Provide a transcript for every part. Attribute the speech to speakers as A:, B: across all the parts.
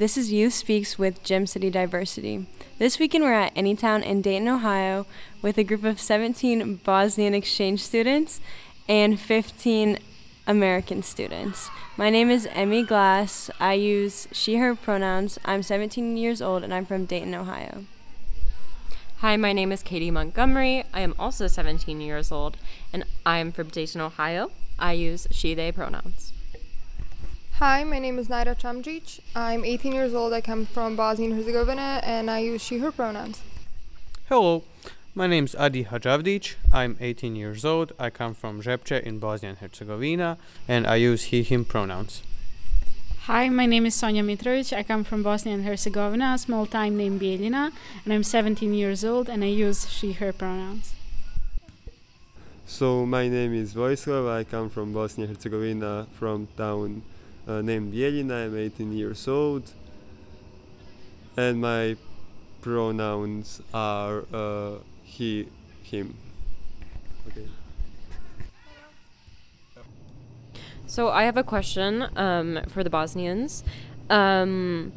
A: This is Youth Speaks with Gem City Diversity. This weekend we're at Anytown in Dayton, Ohio with a group of 17 Bosnian exchange students and 15 American students. My name is Emmy Glass. I use she, her pronouns. I'm 17 years old and I'm from Dayton, Ohio.
B: Hi, my name is Katie Montgomery. I am also 17 years old and I am from Dayton, Ohio. I use she, they pronouns.
C: Hi, my name is Naira Chamjic. I'm 18 years old. I come from Bosnia and Herzegovina and I use she, her pronouns.
D: Hello, my name is Adi Hadžavdic. I'm 18 years old. I come from Žepče in Bosnia and Herzegovina and I use he, him pronouns.
E: Hi, my name is Sonja Mitrovic. I come from Bosnia and Herzegovina, a small town named Bijeljina, and I'm 17 years old and I use she, her pronouns.
F: So my name is Vojislav. I come from Bosnia and Herzegovina, from town uh, named Bijeljina. I'm 18 years old, and my pronouns are uh, he, him. Okay.
B: So I have a question um, for the Bosnians. Um,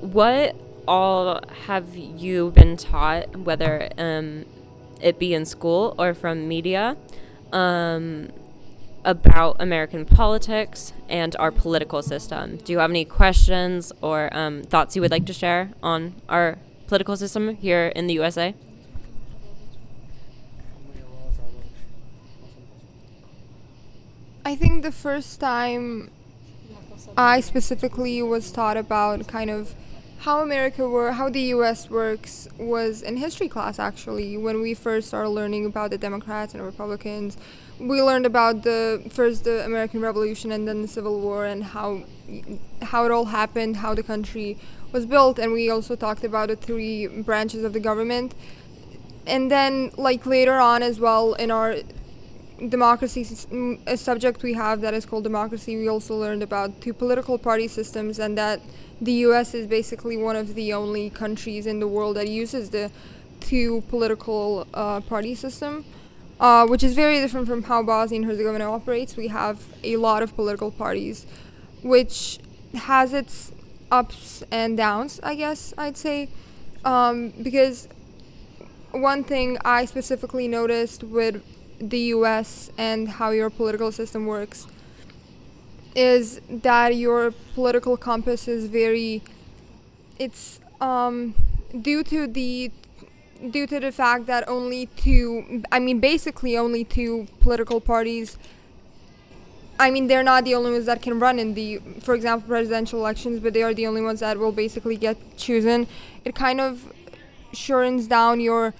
B: what all have you been taught, whether um, it be in school or from media, um, about American politics and our political system? Do you have any questions or um, thoughts you would like to share on our political system here in the USA?
C: I think the first time I specifically was taught about kind of how America work, how the U.S. works was in history class actually. When we first started learning about the Democrats and Republicans, we learned about the first the American Revolution and then the Civil War and how how it all happened, how the country was built, and we also talked about the three branches of the government. And then, like later on as well in our democracy a subject we have that is called democracy. We also learned about two political party systems and that the US is basically one of the only countries in the world that uses the two political uh, party system uh, which is very different from how Bosnia and Herzegovina operates. We have a lot of political parties which has its ups and downs I guess I'd say um, because one thing I specifically noticed with the US and how your political system works is that your political compass is very it's um, due to the due to the fact that only two I mean basically only two political parties I mean they're not the only ones that can run in the for example presidential elections but they are the only ones that will basically get chosen. It kind of shortens down your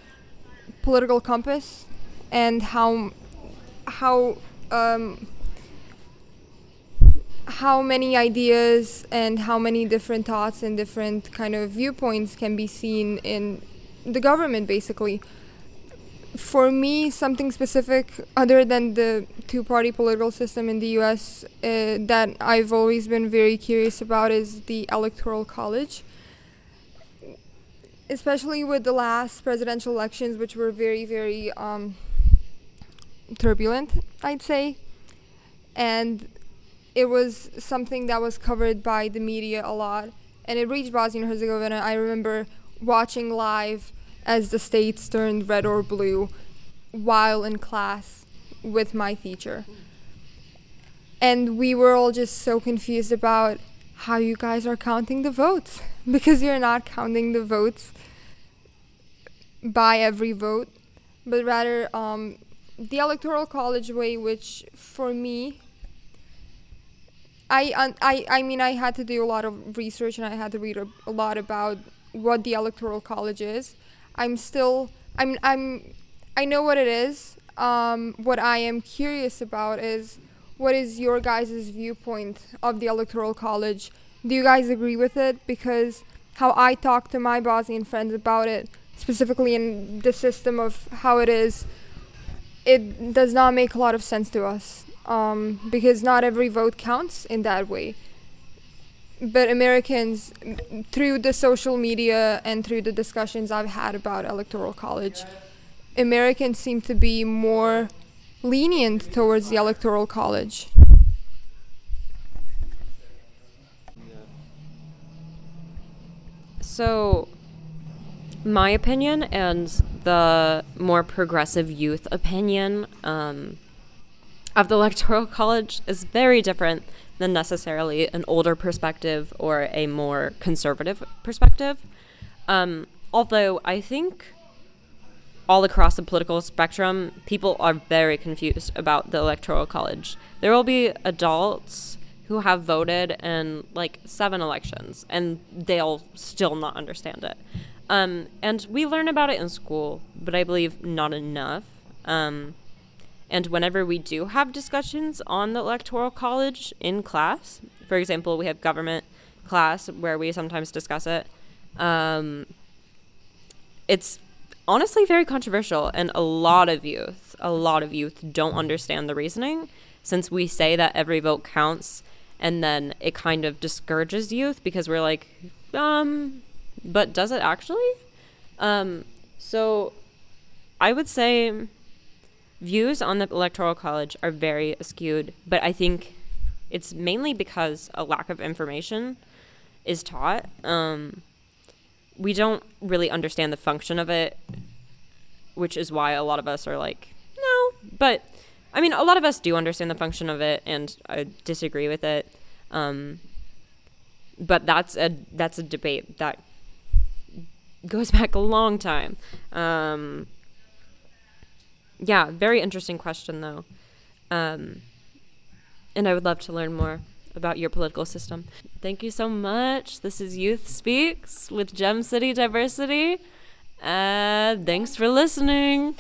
C: political compass and how how um, how many ideas and how many different thoughts and different kind of viewpoints can be seen in the government basically. For me something specific other than the two party political system in the US uh, that I've always been very curious about is the electoral college. Especially with the last presidential elections which were very very um, turbulent, I'd say. And it was something that was covered by the media a lot. And it reached Bosnia and Herzegovina. I remember watching live as the states turned red or blue while in class with my teacher. And we were all just so confused about how you guys are counting the votes because you're not counting the votes by every vote, but rather um, the electoral college way which for me I, I I mean I had to do a lot of research and I had to read a, a lot about what the electoral college is. I'm still I'm I'm I know what it is. Um, what I am curious about is what is your guys' viewpoint of the electoral college? Do you guys agree with it? Because how I talk to my Bosnian friends about it, specifically in the system of how it is it does not make a lot of sense to us um, because not every vote counts in that way. But Americans, through the social media and through the discussions I've had about electoral college, Americans seem to be more lenient towards the electoral college.
B: So, my opinion and the more progressive youth opinion um, of the Electoral College is very different than necessarily an older perspective or a more conservative perspective. Um, although I think all across the political spectrum, people are very confused about the Electoral College. There will be adults who have voted in like seven elections and they'll still not understand it. Um, and we learn about it in school, but I believe not enough. Um, and whenever we do have discussions on the Electoral College in class, for example, we have government class where we sometimes discuss it. Um, it's honestly very controversial, and a lot of youth, a lot of youth don't understand the reasoning since we say that every vote counts, and then it kind of discourages youth because we're like, um, but does it actually? Um, so I would say views on the electoral college are very skewed, but I think it's mainly because a lack of information is taught. Um, we don't really understand the function of it, which is why a lot of us are like, no. But I mean, a lot of us do understand the function of it, and I disagree with it. Um, but that's a that's a debate that goes back a long time. Um, yeah, very interesting question though. Um, and I would love to learn more about your political system. Thank you so much. This is Youth Speaks with Gem City Diversity. Uh, thanks for listening.